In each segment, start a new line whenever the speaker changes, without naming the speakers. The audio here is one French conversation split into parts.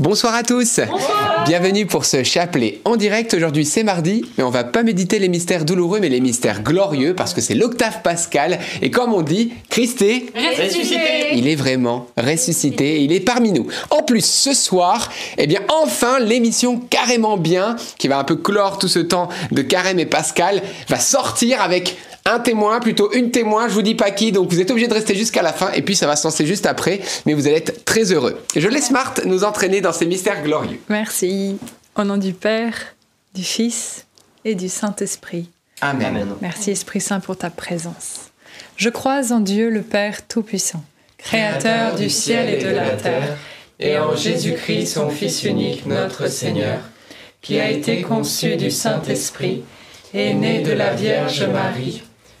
Bonsoir à tous. Bienvenue pour ce chapelet en direct. Aujourd'hui c'est mardi, mais on va pas méditer les mystères douloureux, mais les mystères glorieux parce que c'est l'octave pascal. Et comme on dit, Christ est
Ressuscité.
il est vraiment ressuscité, il est parmi nous. En plus, ce soir, eh bien, enfin, l'émission Carrément Bien, qui va un peu clore tout ce temps de Carême et Pascal, va sortir avec un témoin, plutôt une témoin, je vous dis pas qui, donc vous êtes obligé de rester jusqu'à la fin, et puis ça va se lancer juste après, mais vous allez être très heureux. Je laisse Marthe nous entraîner dans ces mystères glorieux.
Merci. Au nom du Père, du Fils et du Saint-Esprit.
Amen.
Merci Esprit Saint pour ta présence. Je crois en Dieu le Père Tout-Puissant, Créateur du ciel et de la terre,
et en Jésus-Christ, son Fils unique, notre Seigneur, qui a été conçu du Saint-Esprit, est né de la Vierge Marie,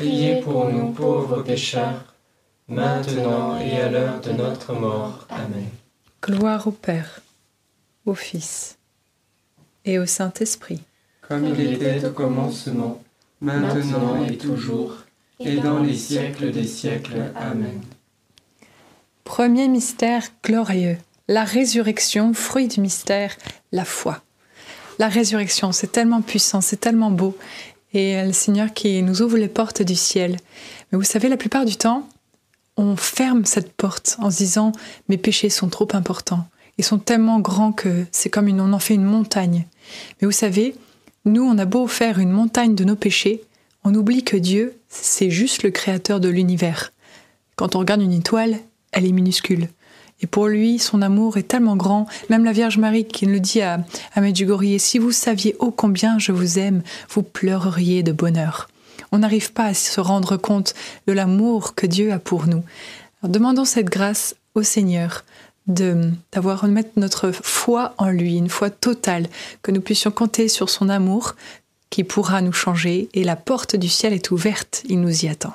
priez pour nous pauvres pécheurs, maintenant et à l'heure de notre mort. Amen.
Gloire au Père, au Fils et au Saint-Esprit.
Comme il était au commencement, maintenant et toujours, et dans les siècles des siècles. Amen.
Premier mystère glorieux, la résurrection, fruit du mystère, la foi. La résurrection, c'est tellement puissant, c'est tellement beau, et le Seigneur qui nous ouvre les portes du ciel. Mais vous savez, la plupart du temps, on ferme cette porte en se disant mes péchés sont trop importants, ils sont tellement grands que c'est comme on en fait une montagne. Mais vous savez, nous, on a beau faire une montagne de nos péchés, on oublie que Dieu, c'est juste le créateur de l'univers. Quand on regarde une étoile, elle est minuscule. Et pour lui, son amour est tellement grand, même la Vierge Marie qui le dit à, à Medjugorje, si vous saviez ô combien je vous aime, vous pleureriez de bonheur. On n'arrive pas à se rendre compte de l'amour que Dieu a pour nous. Demandons cette grâce au Seigneur de d'avoir mettre notre foi en lui, une foi totale, que nous puissions compter sur son amour qui pourra nous changer et la porte du ciel est ouverte, il nous y attend.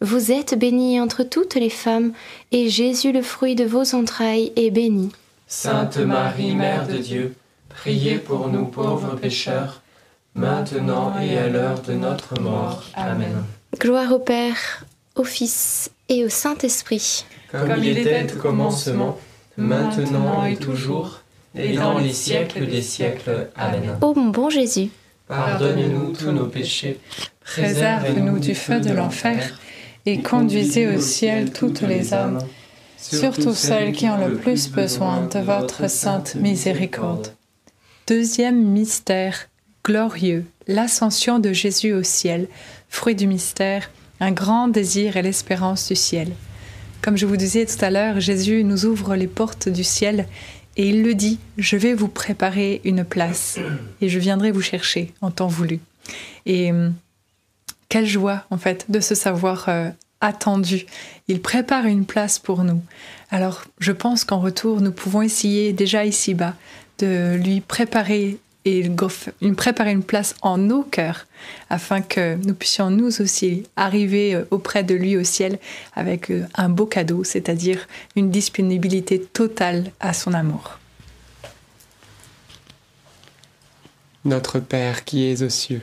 Vous êtes bénie entre toutes les femmes, et Jésus, le fruit de vos entrailles, est béni.
Sainte Marie, Mère de Dieu, priez pour nous pauvres pécheurs, maintenant et à l'heure de notre mort. Amen.
Gloire au Père, au Fils et au Saint-Esprit.
Comme il était au commencement, maintenant et toujours, et dans les siècles des siècles. Amen.
Ô mon bon Jésus,
Pardonne-nous tous nos péchés,
Préserve-nous du feu de l'enfer et conduisez au ciel toutes les âmes, surtout celles qui ont le plus besoin de votre sainte miséricorde. Deuxième mystère glorieux, l'ascension de Jésus au ciel, fruit du mystère, un grand désir et l'espérance du ciel. Comme je vous disais tout à l'heure, Jésus nous ouvre les portes du ciel et il le dit, je vais vous préparer une place et je viendrai vous chercher en temps voulu. Et hum, quelle joie en fait de se savoir euh, attendu. Il prépare une place pour nous. Alors je pense qu'en retour, nous pouvons essayer déjà ici-bas de lui préparer et préparer une place en nos cœurs afin que nous puissions nous aussi arriver euh, auprès de lui au ciel avec euh, un beau cadeau, c'est-à-dire une disponibilité totale à son amour.
Notre Père qui es aux cieux,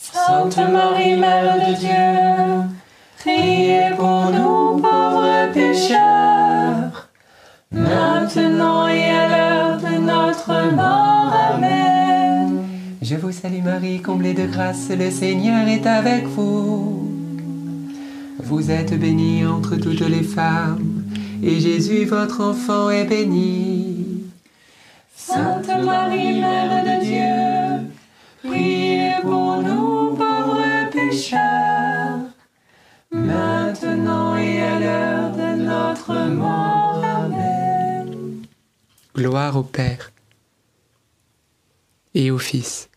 Sainte Marie, Mère de Dieu, priez pour nous pauvres pécheurs, maintenant et à l'heure de notre mort. Amen.
Je vous salue Marie, comblée de grâce, le Seigneur est avec vous. Vous êtes bénie entre toutes les femmes, et Jésus, votre enfant, est béni.
Sainte Marie, Mère de Dieu, priez pour nous pécheurs, maintenant et à l'heure de notre mort. Amen.
Gloire au Père, et au Fils,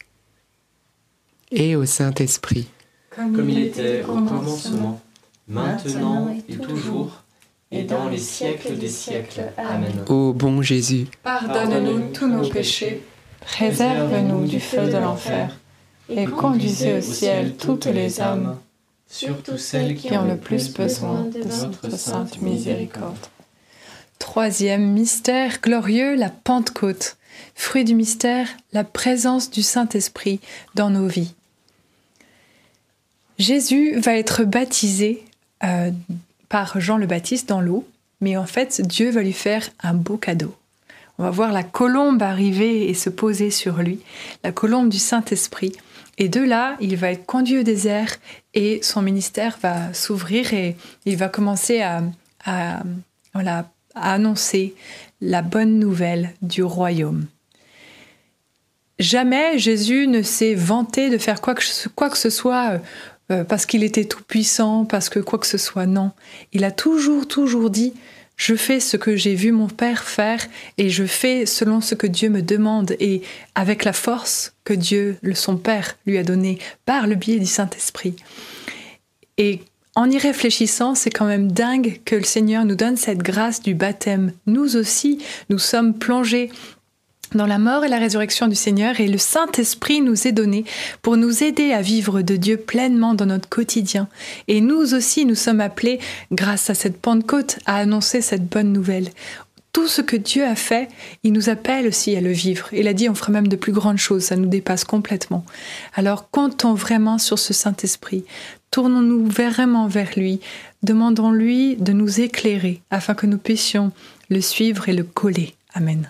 et au Saint-Esprit.
Comme il était au commencement, maintenant et toujours, et dans les siècles des siècles. Amen.
Ô bon Jésus,
Pardonne-nous tous nos péchés, préserve-nous du feu de l'enfer, et conduisez au ciel toutes les âmes
surtout celles
qui ont le plus besoin de votre sainte miséricorde. Troisième mystère glorieux, la Pentecôte. Fruit du mystère, la présence du Saint-Esprit dans nos vies. Jésus va être baptisé euh, par Jean le Baptiste dans l'eau, mais en fait Dieu va lui faire un beau cadeau. On va voir la colombe arriver et se poser sur lui, la colombe du Saint-Esprit. Et de là, il va être conduit au désert et son ministère va s'ouvrir et il va commencer à, voilà, annoncer la bonne nouvelle du royaume. Jamais Jésus ne s'est vanté de faire quoi que, quoi que ce soit euh, parce qu'il était tout puissant, parce que quoi que ce soit. Non, il a toujours, toujours dit je fais ce que j'ai vu mon Père faire et je fais selon ce que Dieu me demande et avec la force que Dieu, son Père, lui a donnée par le biais du Saint-Esprit. Et en y réfléchissant, c'est quand même dingue que le Seigneur nous donne cette grâce du baptême. Nous aussi, nous sommes plongés dans la mort et la résurrection du Seigneur et le Saint-Esprit nous est donné pour nous aider à vivre de Dieu pleinement dans notre quotidien. Et nous aussi, nous sommes appelés, grâce à cette Pentecôte, à annoncer cette bonne nouvelle. Tout ce que Dieu a fait, il nous appelle aussi à le vivre. Il a dit, on fera même de plus grandes choses, ça nous dépasse complètement. Alors comptons vraiment sur ce Saint-Esprit. Tournons-nous vraiment vers lui. Demandons-lui de nous éclairer afin que nous puissions le suivre et le coller. Amen.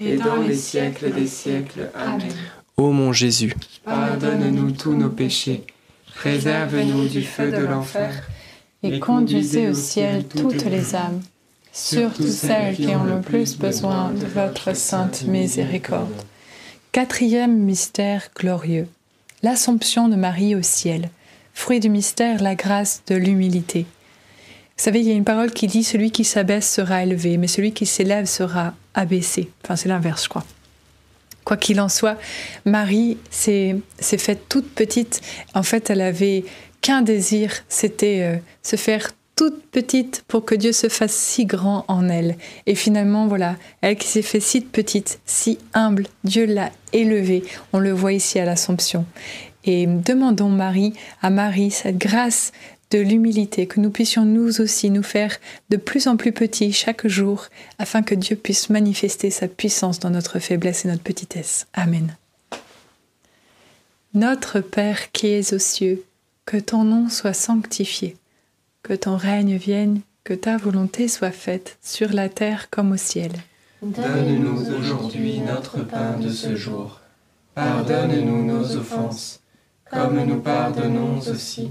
et dans les siècles des siècles. Amen.
Ô mon Jésus,
Pardonne-nous tous nos péchés, préserve-nous du feu de l'enfer,
Et conduisez au ciel toutes les âmes, surtout celles qui ont le plus besoin de votre sainte miséricorde. Quatrième mystère glorieux. L'Assomption de Marie au ciel. Fruit du mystère, la grâce de l'humilité. Vous savez, il y a une parole qui dit celui qui s'abaisse sera élevé, mais celui qui s'élève sera abaissé. Enfin, c'est l'inverse, je crois. Quoi qu'il en soit, Marie s'est faite toute petite. En fait, elle avait qu'un désir, c'était euh, se faire toute petite pour que Dieu se fasse si grand en elle. Et finalement, voilà, elle qui s'est fait si petite, si humble, Dieu l'a élevée. On le voit ici à l'Assomption. Et demandons Marie, à Marie, cette grâce de l'humilité, que nous puissions nous aussi nous faire de plus en plus petits chaque jour, afin que Dieu puisse manifester sa puissance dans notre faiblesse et notre petitesse. Amen. Notre Père qui es aux cieux, que ton nom soit sanctifié, que ton règne vienne, que ta volonté soit faite sur la terre comme au ciel.
Donne-nous aujourd'hui notre pain de ce jour. Pardonne-nous nos offenses, comme nous pardonnons aussi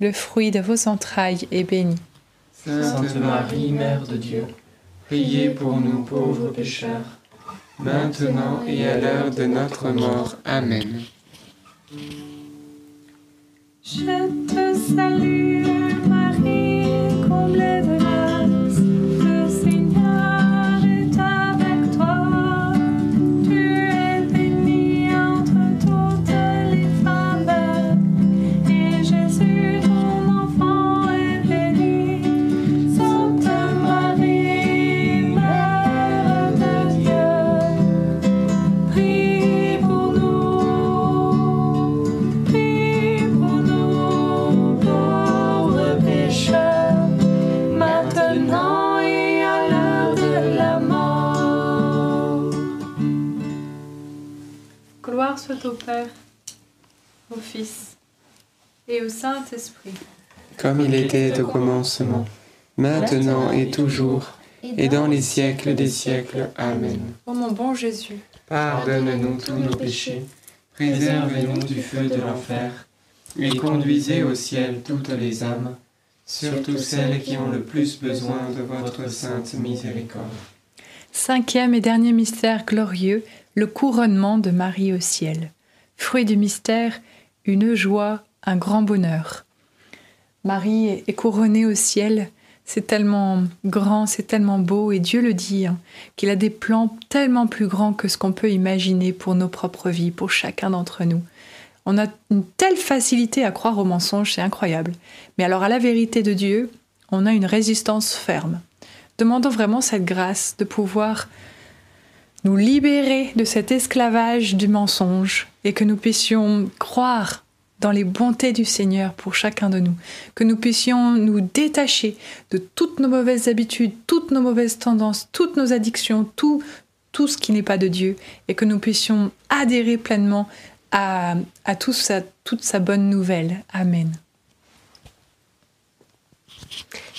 le fruit de vos entrailles, est béni.
Sainte Marie, Mère de Dieu, priez pour nous pauvres pécheurs, maintenant et à l'heure de notre mort. Amen.
Je te salue,
Comme il était au commencement, maintenant et toujours, et dans les siècles des siècles. Amen.
Ô mon bon Jésus,
Pardonne-nous tous nos péchés, préservez-nous du feu de l'enfer, et conduisez au ciel toutes les âmes, surtout celles qui ont le plus besoin de votre sainte miséricorde.
cinquième et dernier mystère glorieux, le couronnement de Marie au ciel. Fruit du mystère, une joie, un grand bonheur. Marie est- couronnée au ciel. C'est tellement grand, c'est tellement beau, et Dieu le dit, hein, qu'il a des plans tellement plus grands que ce qu'on peut imaginer pour nos propres vies, pour chacun d'entre nous. On a une telle facilité à croire aux mensonges, c'est incroyable. Mais alors à la vérité de Dieu, on a une résistance ferme. Demandons vraiment cette grâce de pouvoir nous libérer de cet esclavage du mensonge et que nous puissions croire dans les bontés du Seigneur pour chacun de nous, que nous puissions nous détacher de toutes nos mauvaises habitudes, toutes nos mauvaises tendances, toutes nos addictions, tout, tout ce qui n'est pas de Dieu, et que nous puissions adhérer pleinement à, à sa, toute sa bonne nouvelle. Amen.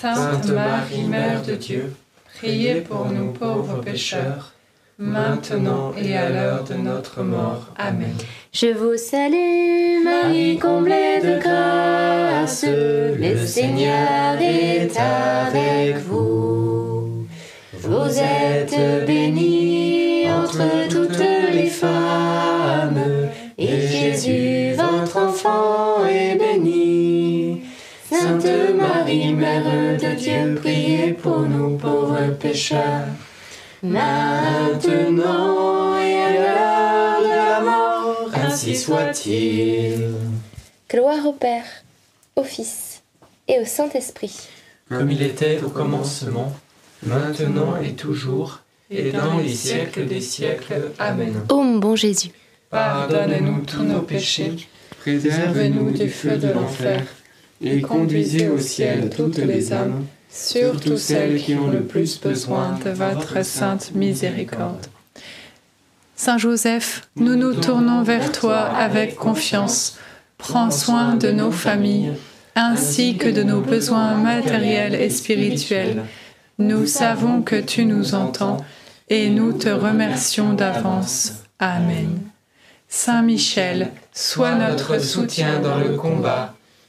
Sainte Marie, Mère de Dieu, priez pour nous pauvres pécheurs, maintenant et à l'heure de notre mort. Amen.
Je vous salue, Marie, comblée de grâce, le Seigneur est avec vous. Vous êtes bénie entre toutes les femmes, Sainte Marie, Mère de Dieu, priez pour nous pauvres pécheurs, maintenant et à l'heure de la mort.
Ainsi soit-il.
Gloire au Père, au Fils et au Saint-Esprit.
Comme il était au commencement, maintenant et toujours, et dans les siècles des siècles. Amen.
Ô mon bon Jésus,
Pardonne-nous tous nos péchés, préservez-nous du feu de l'enfer, et conduisez au ciel toutes les âmes, surtout celles qui ont le plus besoin
de votre sainte miséricorde. Saint Joseph, nous nous tournons vers toi avec confiance. Prends soin de nos familles, ainsi que de nos besoins matériels et spirituels. Nous savons que tu nous entends et nous te remercions d'avance. Amen. Saint Michel, sois notre soutien dans le combat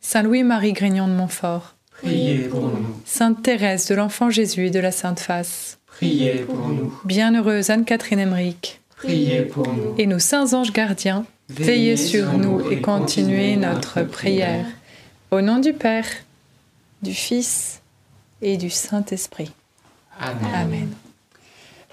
Saint Louis-Marie Grignon de Montfort,
Priez pour nous.
Sainte Thérèse de l'Enfant Jésus et de la Sainte Face,
Priez pour nous.
Bienheureuse Anne-Catherine Emmerich,
Priez pour nous.
et nos saints anges gardiens, veillez sur nous et continuez notre prière. Au nom du Père, du Fils et du Saint-Esprit.
Amen.
Amen.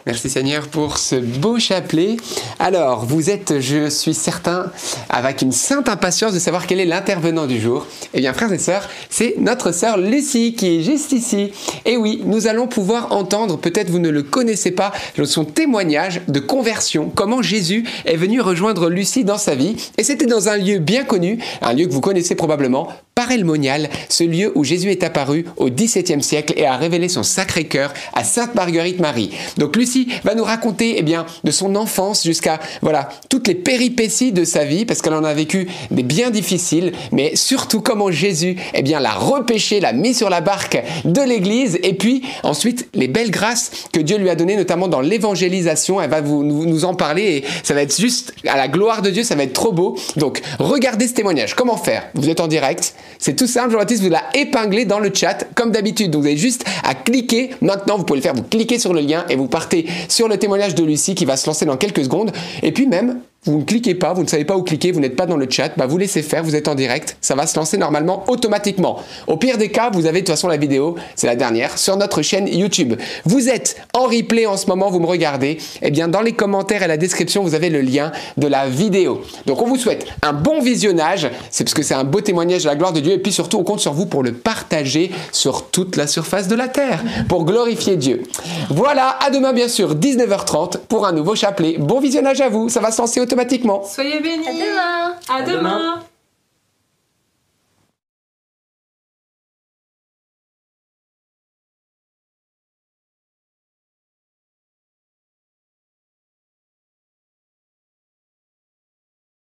Merci Seigneur pour ce beau chapelet. Alors, vous êtes, je suis certain, avec une sainte impatience de savoir quel est l'intervenant du jour. Eh bien, frères et sœurs, c'est notre sœur Lucie qui est juste ici. Et oui, nous allons pouvoir entendre, peut-être vous ne le connaissez pas, son témoignage de conversion, comment Jésus est venu rejoindre Lucie dans sa vie. Et c'était dans un lieu bien connu, un lieu que vous connaissez probablement, Parelmonial, ce lieu où Jésus est apparu au XVIIe siècle et a révélé son sacré cœur à Sainte Marguerite Marie. Donc Lucie va nous raconter eh bien de son enfance jusqu'à voilà toutes les péripéties de sa vie parce qu'elle en a vécu des bien difficiles, mais surtout comment Jésus eh bien l'a repêché, l'a mis sur la barque de l'Église et puis ensuite les belles grâces que Dieu lui a données, notamment dans l'évangélisation. Elle va vous, nous en parler et ça va être juste à la gloire de Dieu, ça va être trop beau. Donc regardez ce témoignage. Comment faire? Vous êtes en direct. C'est tout simple, Jean-Baptiste vous l'a épinglé dans le chat, comme d'habitude. Donc vous avez juste à cliquer. Maintenant, vous pouvez le faire. Vous cliquez sur le lien et vous partez sur le témoignage de Lucie qui va se lancer dans quelques secondes. Et puis même, vous ne cliquez pas, vous ne savez pas où cliquer, vous n'êtes pas dans le chat, bah vous laissez faire, vous êtes en direct, ça va se lancer normalement automatiquement. Au pire des cas, vous avez de toute façon la vidéo, c'est la dernière, sur notre chaîne YouTube. Vous êtes en replay en ce moment, vous me regardez, eh bien dans les commentaires et la description, vous avez le lien de la vidéo. Donc on vous souhaite un bon visionnage, c'est parce que c'est un beau témoignage de la gloire de Dieu, et puis surtout on compte sur vous pour le partager sur toute la surface de la terre, pour glorifier Dieu. Voilà, à demain bien sûr, 19h30 pour un nouveau chapelet. Bon visionnage à vous, ça va se lancer automatiquement.
Soyez bénis.
À demain
À
À demain.
demain.